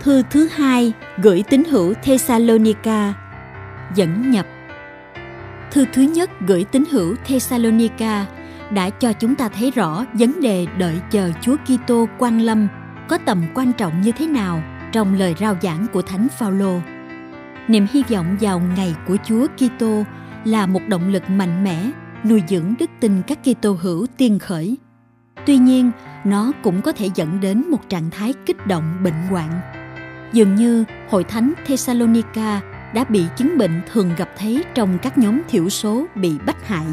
Thư thứ hai, gửi tín hữu Thessalonica, dẫn nhập Thư thứ nhất, gửi tín hữu Thessalonica, đã cho chúng ta thấy rõ vấn đề đợi chờ Chúa Kitô quan lâm có tầm quan trọng như thế nào trong lời rao giảng của Thánh Phaolô. Niềm hy vọng vào ngày của Chúa Kitô là một động lực mạnh mẽ nuôi dưỡng đức tin các Kitô hữu tiên khởi. Tuy nhiên, nó cũng có thể dẫn đến một trạng thái kích động bệnh hoạn. Dường như hội thánh Thessalonica đã bị chứng bệnh thường gặp thấy trong các nhóm thiểu số bị bách hại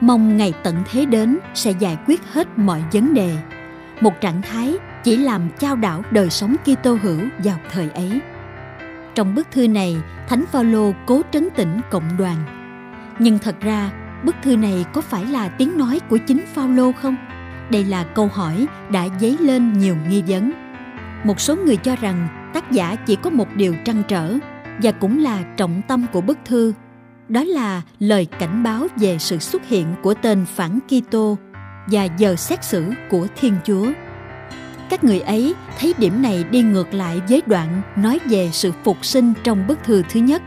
mong ngày tận thế đến sẽ giải quyết hết mọi vấn đề một trạng thái chỉ làm trao đảo đời sống Kitô hữu vào thời ấy. Trong bức thư này, Thánh Phaolô cố trấn tĩnh cộng đoàn. Nhưng thật ra, bức thư này có phải là tiếng nói của chính Phaolô không? Đây là câu hỏi đã dấy lên nhiều nghi vấn. Một số người cho rằng tác giả chỉ có một điều trăn trở và cũng là trọng tâm của bức thư đó là lời cảnh báo về sự xuất hiện của tên phản Kitô và giờ xét xử của Thiên Chúa. Các người ấy thấy điểm này đi ngược lại với đoạn nói về sự phục sinh trong bức thư thứ nhất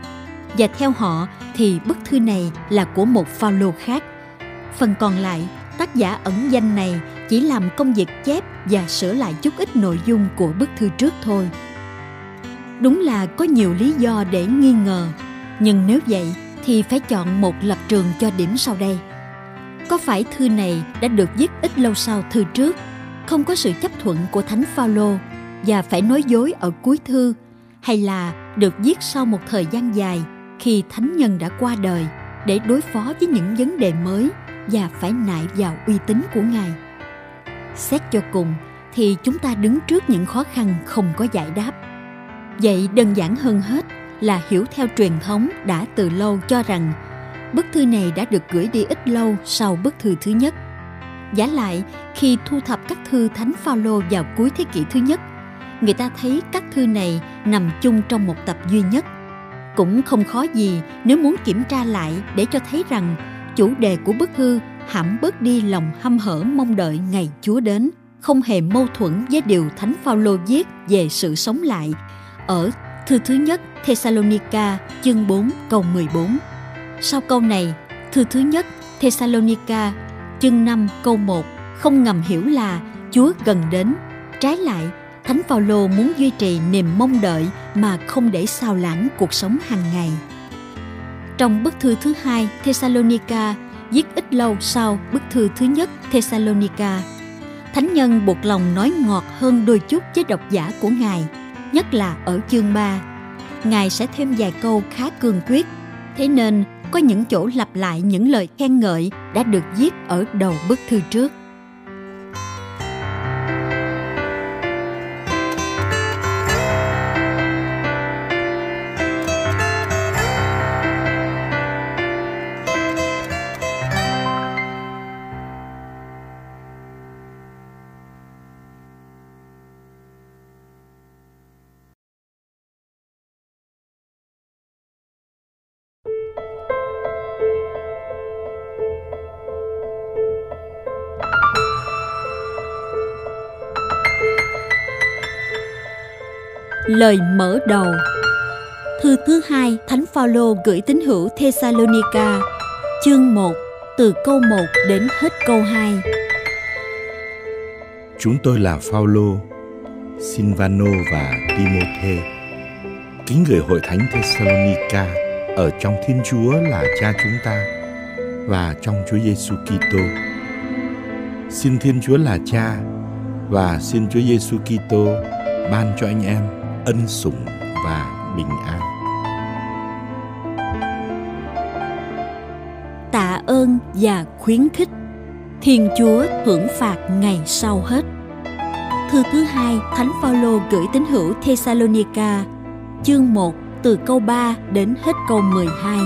và theo họ thì bức thư này là của một Phaolô khác. Phần còn lại, tác giả ẩn danh này chỉ làm công việc chép và sửa lại chút ít nội dung của bức thư trước thôi. Đúng là có nhiều lý do để nghi ngờ, nhưng nếu vậy thì phải chọn một lập trường cho điểm sau đây. Có phải thư này đã được viết ít lâu sau thư trước, không có sự chấp thuận của Thánh Phaolô và phải nói dối ở cuối thư, hay là được viết sau một thời gian dài khi thánh nhân đã qua đời để đối phó với những vấn đề mới và phải nại vào uy tín của ngài. Xét cho cùng thì chúng ta đứng trước những khó khăn không có giải đáp. Vậy đơn giản hơn hết là hiểu theo truyền thống đã từ lâu cho rằng bức thư này đã được gửi đi ít lâu sau bức thư thứ nhất. Giả lại, khi thu thập các thư Thánh Phaolô vào cuối thế kỷ thứ nhất, người ta thấy các thư này nằm chung trong một tập duy nhất. Cũng không khó gì nếu muốn kiểm tra lại để cho thấy rằng chủ đề của bức thư hãm bớt đi lòng hăm hở mong đợi ngày Chúa đến, không hề mâu thuẫn với điều Thánh Phaolô viết về sự sống lại ở Thư thứ nhất Thessalonica chương 4 câu 14. Sau câu này, thư thứ nhất Thessalonica chương 5 câu 1 không ngầm hiểu là Chúa gần đến. Trái lại, Thánh Phaolô muốn duy trì niềm mong đợi mà không để sao lãng cuộc sống hàng ngày. Trong bức thư thứ hai Thessalonica viết ít lâu sau bức thư thứ nhất Thessalonica, Thánh nhân buộc lòng nói ngọt hơn đôi chút với độc giả của Ngài – nhất là ở chương 3. Ngài sẽ thêm vài câu khá cương quyết, thế nên có những chỗ lặp lại những lời khen ngợi đã được viết ở đầu bức thư trước. Lời mở đầu. Thư thứ hai Thánh Phaolô gửi tín hữu Thessalonica. Chương 1 Từ câu 1 đến hết câu 2 Chúng tôi là Phaolô, Silvano và Timôthê Kính gửi hội thánh Thessalonica ở trong Thiên Chúa là Cha chúng ta và trong Chúa Giêsu Kitô. Xin Thiên Chúa là Cha và xin Chúa Giêsu Kitô ban cho anh em ân sủng và bình an. Tạ ơn và khuyến khích Thiên Chúa thưởng phạt ngày sau hết. Thư thứ hai, Thánh Phaolô gửi tín hữu Thessalonica, chương 1 từ câu 3 đến hết câu 12.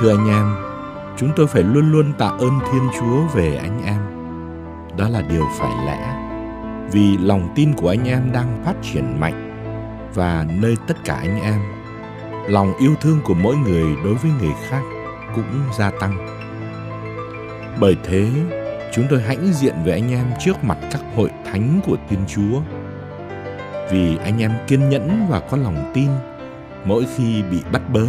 Thưa anh em, chúng tôi phải luôn luôn tạ ơn Thiên Chúa về anh em. Đó là điều phải lẽ vì lòng tin của anh em đang phát triển mạnh và nơi tất cả anh em lòng yêu thương của mỗi người đối với người khác cũng gia tăng. Bởi thế, chúng tôi hãnh diện với anh em trước mặt các hội thánh của Thiên Chúa. Vì anh em kiên nhẫn và có lòng tin mỗi khi bị bắt bớ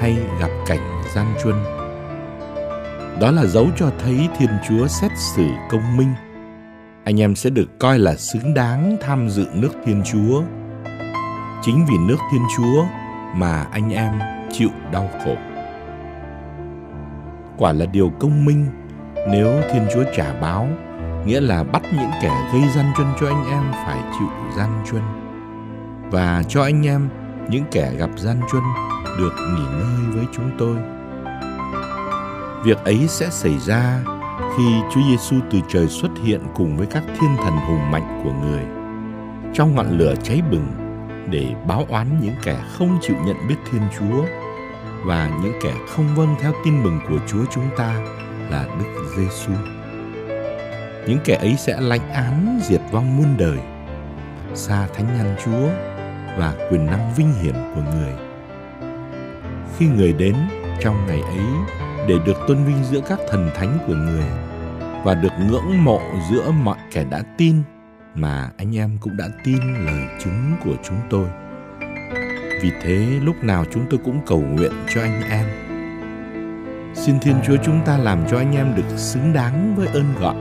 hay gặp cảnh gian truân. Đó là dấu cho thấy Thiên Chúa xét xử công minh. Anh em sẽ được coi là xứng đáng tham dự nước Thiên Chúa. Chính vì nước Thiên Chúa mà anh em chịu đau khổ. Quả là điều công minh nếu Thiên Chúa trả báo, nghĩa là bắt những kẻ gây gian truân cho anh em phải chịu gian truân và cho anh em những kẻ gặp gian truân được nghỉ ngơi với chúng tôi. Việc ấy sẽ xảy ra khi Chúa Giêsu từ trời xuất hiện cùng với các thiên thần hùng mạnh của người trong ngọn lửa cháy bừng để báo oán những kẻ không chịu nhận biết Thiên Chúa và những kẻ không vâng theo tin mừng của Chúa chúng ta là Đức Giêsu. Những kẻ ấy sẽ lãnh án diệt vong muôn đời, xa thánh nhân Chúa và quyền năng vinh hiển của người. Khi người đến trong ngày ấy để được tôn vinh giữa các thần thánh của người và được ngưỡng mộ giữa mọi kẻ đã tin mà anh em cũng đã tin lời chứng của chúng tôi. Vì thế lúc nào chúng tôi cũng cầu nguyện cho anh em. Xin Thiên Chúa chúng ta làm cho anh em được xứng đáng với ơn gọi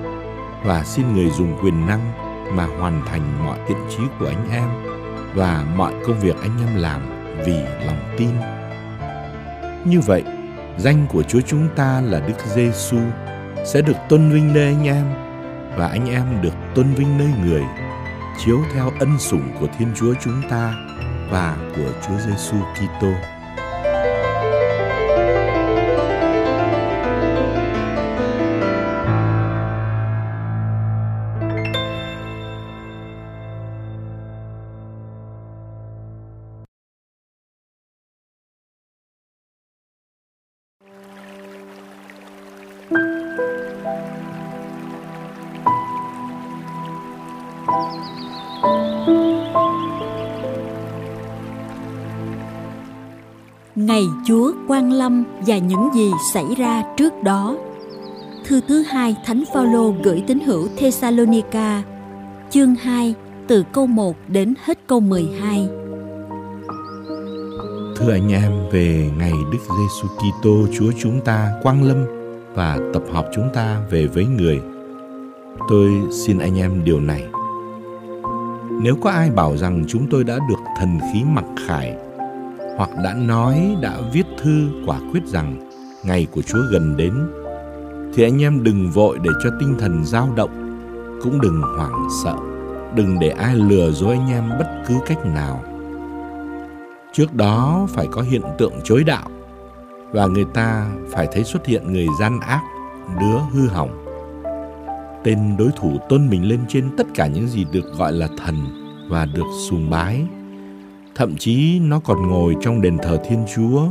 và xin người dùng quyền năng mà hoàn thành mọi thiện trí của anh em và mọi công việc anh em làm vì lòng tin. Như vậy, danh của Chúa chúng ta là Đức Giêsu sẽ được tôn vinh nơi anh em, và anh em được tôn vinh nơi người, chiếu theo ân sủng của Thiên Chúa chúng ta và của Chúa Giêsu Kitô. Ngày Chúa quang Lâm và những gì xảy ra trước đó. Thư thứ hai Thánh Phaolô gửi tín hữu Thessalonica, chương 2, từ câu 1 đến hết câu 12. Thưa anh em về ngày Đức Giêsu Kitô Chúa chúng ta quang lâm và tập hợp chúng ta về với người. Tôi xin anh em điều này. Nếu có ai bảo rằng chúng tôi đã được thần khí mặc khải hoặc đã nói, đã viết thư quả quyết rằng ngày của Chúa gần đến, thì anh em đừng vội để cho tinh thần dao động, cũng đừng hoảng sợ, đừng để ai lừa dối anh em bất cứ cách nào. Trước đó phải có hiện tượng chối đạo và người ta phải thấy xuất hiện người gian ác, đứa hư hỏng. Tên đối thủ tôn mình lên trên tất cả những gì được gọi là thần và được sùng bái Thậm chí nó còn ngồi trong đền thờ Thiên Chúa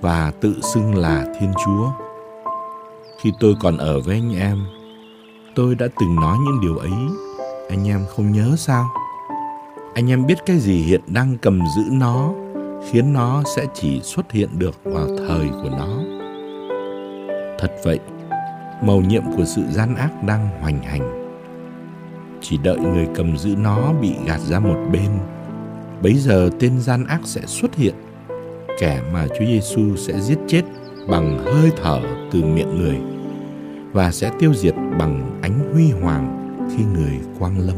và tự xưng là Thiên Chúa. Khi tôi còn ở với anh em, tôi đã từng nói những điều ấy, anh em không nhớ sao? Anh em biết cái gì hiện đang cầm giữ nó, khiến nó sẽ chỉ xuất hiện được vào thời của nó. Thật vậy, màu nhiệm của sự gian ác đang hoành hành. Chỉ đợi người cầm giữ nó bị gạt ra một bên bấy giờ tên gian ác sẽ xuất hiện kẻ mà Chúa Giêsu sẽ giết chết bằng hơi thở từ miệng người và sẽ tiêu diệt bằng ánh huy hoàng khi người quang lâm.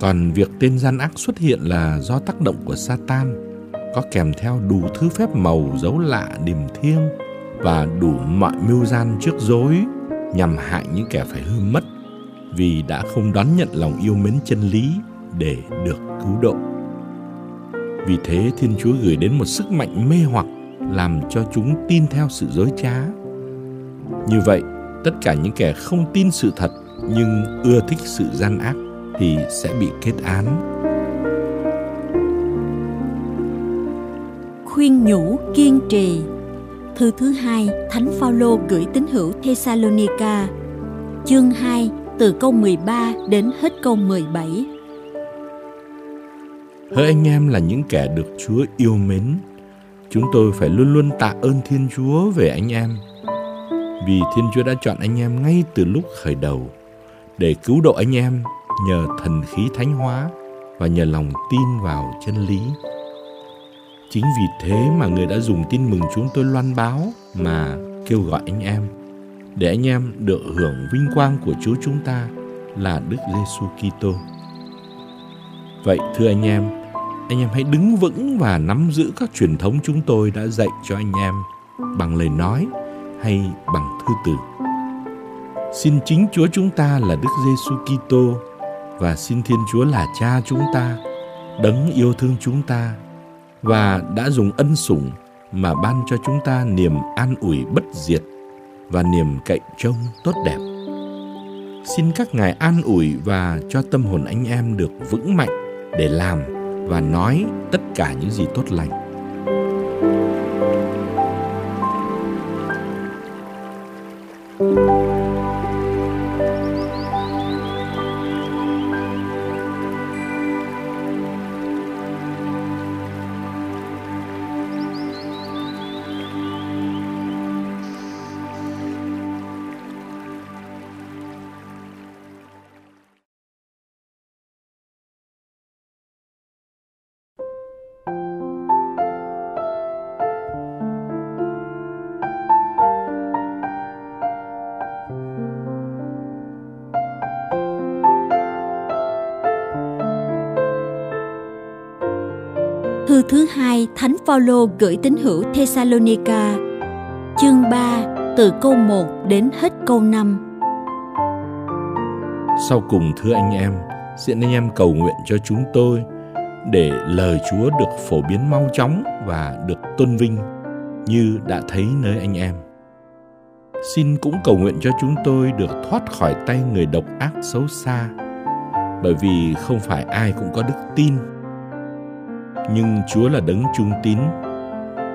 Còn việc tên gian ác xuất hiện là do tác động của Satan, có kèm theo đủ thứ phép màu dấu lạ điềm thiêng và đủ mọi mưu gian trước dối nhằm hại những kẻ phải hư mất vì đã không đón nhận lòng yêu mến chân lý để được cứu độ. Vì thế Thiên Chúa gửi đến một sức mạnh mê hoặc làm cho chúng tin theo sự dối trá. Như vậy, tất cả những kẻ không tin sự thật nhưng ưa thích sự gian ác thì sẽ bị kết án. Khuyên nhủ kiên trì Thư thứ hai Thánh Phaolô gửi tín hữu Thessalonica Chương 2 từ câu 13 đến hết câu 17 Hỡi anh em là những kẻ được Chúa yêu mến, chúng tôi phải luôn luôn tạ ơn Thiên Chúa về anh em. Vì Thiên Chúa đã chọn anh em ngay từ lúc khởi đầu để cứu độ anh em nhờ thần khí thánh hóa và nhờ lòng tin vào chân lý. Chính vì thế mà người đã dùng tin mừng chúng tôi loan báo mà kêu gọi anh em để anh em được hưởng vinh quang của Chúa chúng ta là Đức Giêsu Kitô. Vậy thưa anh em, anh em hãy đứng vững và nắm giữ các truyền thống chúng tôi đã dạy cho anh em bằng lời nói hay bằng thư từ. Xin chính Chúa chúng ta là Đức Giêsu Kitô và xin Thiên Chúa là Cha chúng ta, đấng yêu thương chúng ta và đã dùng ân sủng mà ban cho chúng ta niềm an ủi bất diệt và niềm cậy trông tốt đẹp. Xin các ngài an ủi và cho tâm hồn anh em được vững mạnh để làm và nói tất cả những gì tốt lành Thư thứ hai Thánh Phaolô gửi tín hữu Thessalonica Chương 3 từ câu 1 đến hết câu 5 Sau cùng thưa anh em, xin anh em cầu nguyện cho chúng tôi để lời Chúa được phổ biến mau chóng và được tôn vinh như đã thấy nơi anh em. Xin cũng cầu nguyện cho chúng tôi được thoát khỏi tay người độc ác xấu xa, bởi vì không phải ai cũng có đức tin nhưng Chúa là đấng trung tín.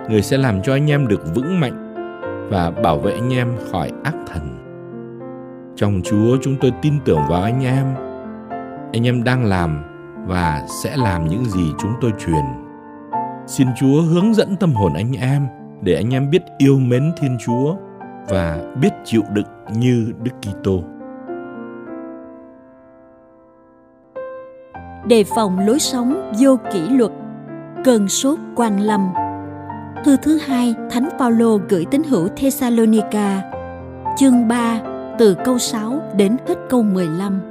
Người sẽ làm cho anh em được vững mạnh và bảo vệ anh em khỏi ác thần. Trong Chúa chúng tôi tin tưởng vào anh em. Anh em đang làm và sẽ làm những gì chúng tôi truyền. Xin Chúa hướng dẫn tâm hồn anh em để anh em biết yêu mến Thiên Chúa và biết chịu đựng như Đức Kitô. Đề phòng lối sống vô kỷ luật cơn sốt quan lâm. Thư thứ hai thánh Phaolô gửi tín hữu Thessalonica chương 3 từ câu 6 đến hết câu 15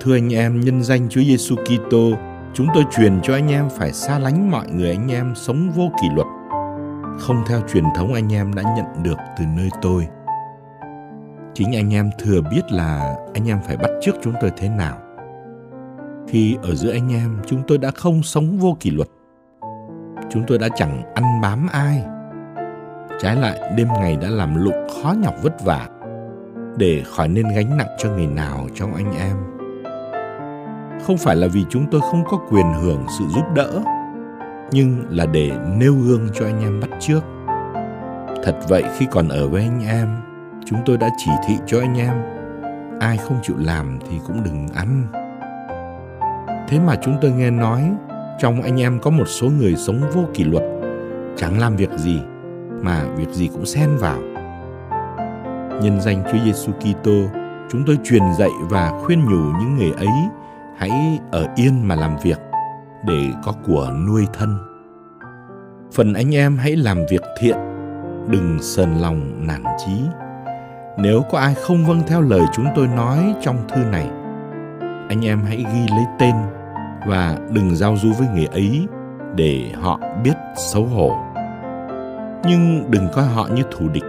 Thưa anh em, nhân danh Chúa Giêsu Kitô, chúng tôi truyền cho anh em phải xa lánh mọi người anh em sống vô kỷ luật, không theo truyền thống anh em đã nhận được từ nơi tôi. Chính anh em thừa biết là anh em phải bắt chước chúng tôi thế nào khi ở giữa anh em, chúng tôi đã không sống vô kỷ luật. Chúng tôi đã chẳng ăn bám ai. Trái lại, đêm ngày đã làm lụng khó nhọc vất vả để khỏi nên gánh nặng cho người nào trong anh em. Không phải là vì chúng tôi không có quyền hưởng sự giúp đỡ, nhưng là để nêu gương cho anh em bắt trước. Thật vậy, khi còn ở với anh em, chúng tôi đã chỉ thị cho anh em, ai không chịu làm thì cũng đừng ăn. Thế mà chúng tôi nghe nói trong anh em có một số người sống vô kỷ luật, chẳng làm việc gì mà việc gì cũng xen vào. Nhân danh Chúa Giêsu Kitô, chúng tôi truyền dạy và khuyên nhủ những người ấy hãy ở yên mà làm việc để có của nuôi thân. Phần anh em hãy làm việc thiện, đừng sờn lòng nản chí. Nếu có ai không vâng theo lời chúng tôi nói trong thư này, anh em hãy ghi lấy tên và đừng giao du với người ấy để họ biết xấu hổ. Nhưng đừng coi họ như thù địch.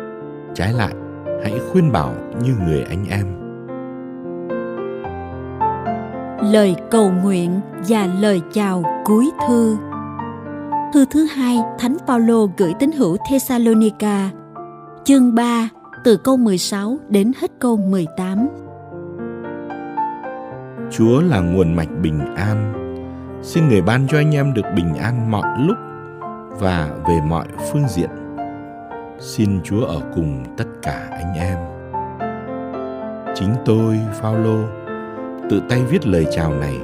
Trái lại, hãy khuyên bảo như người anh em. Lời cầu nguyện và lời chào cuối thư. Thư thứ hai, thánh paulo gửi tín hữu Thessalonica. Chương 3 từ câu 16 đến hết câu 18 Chúa là nguồn mạch bình an. Xin người ban cho anh em được bình an mọi lúc và về mọi phương diện. Xin Chúa ở cùng tất cả anh em. Chính tôi, Phaolô, tự tay viết lời chào này.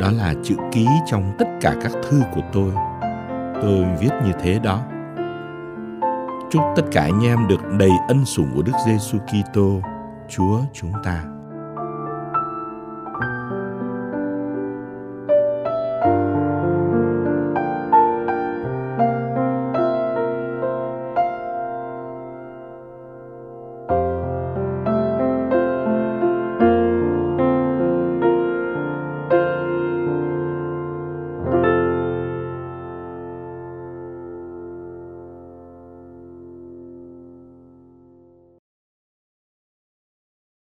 Đó là chữ ký trong tất cả các thư của tôi. Tôi viết như thế đó. Chúc tất cả anh em được đầy ân sủng của Đức Giêsu Kitô, Chúa chúng ta.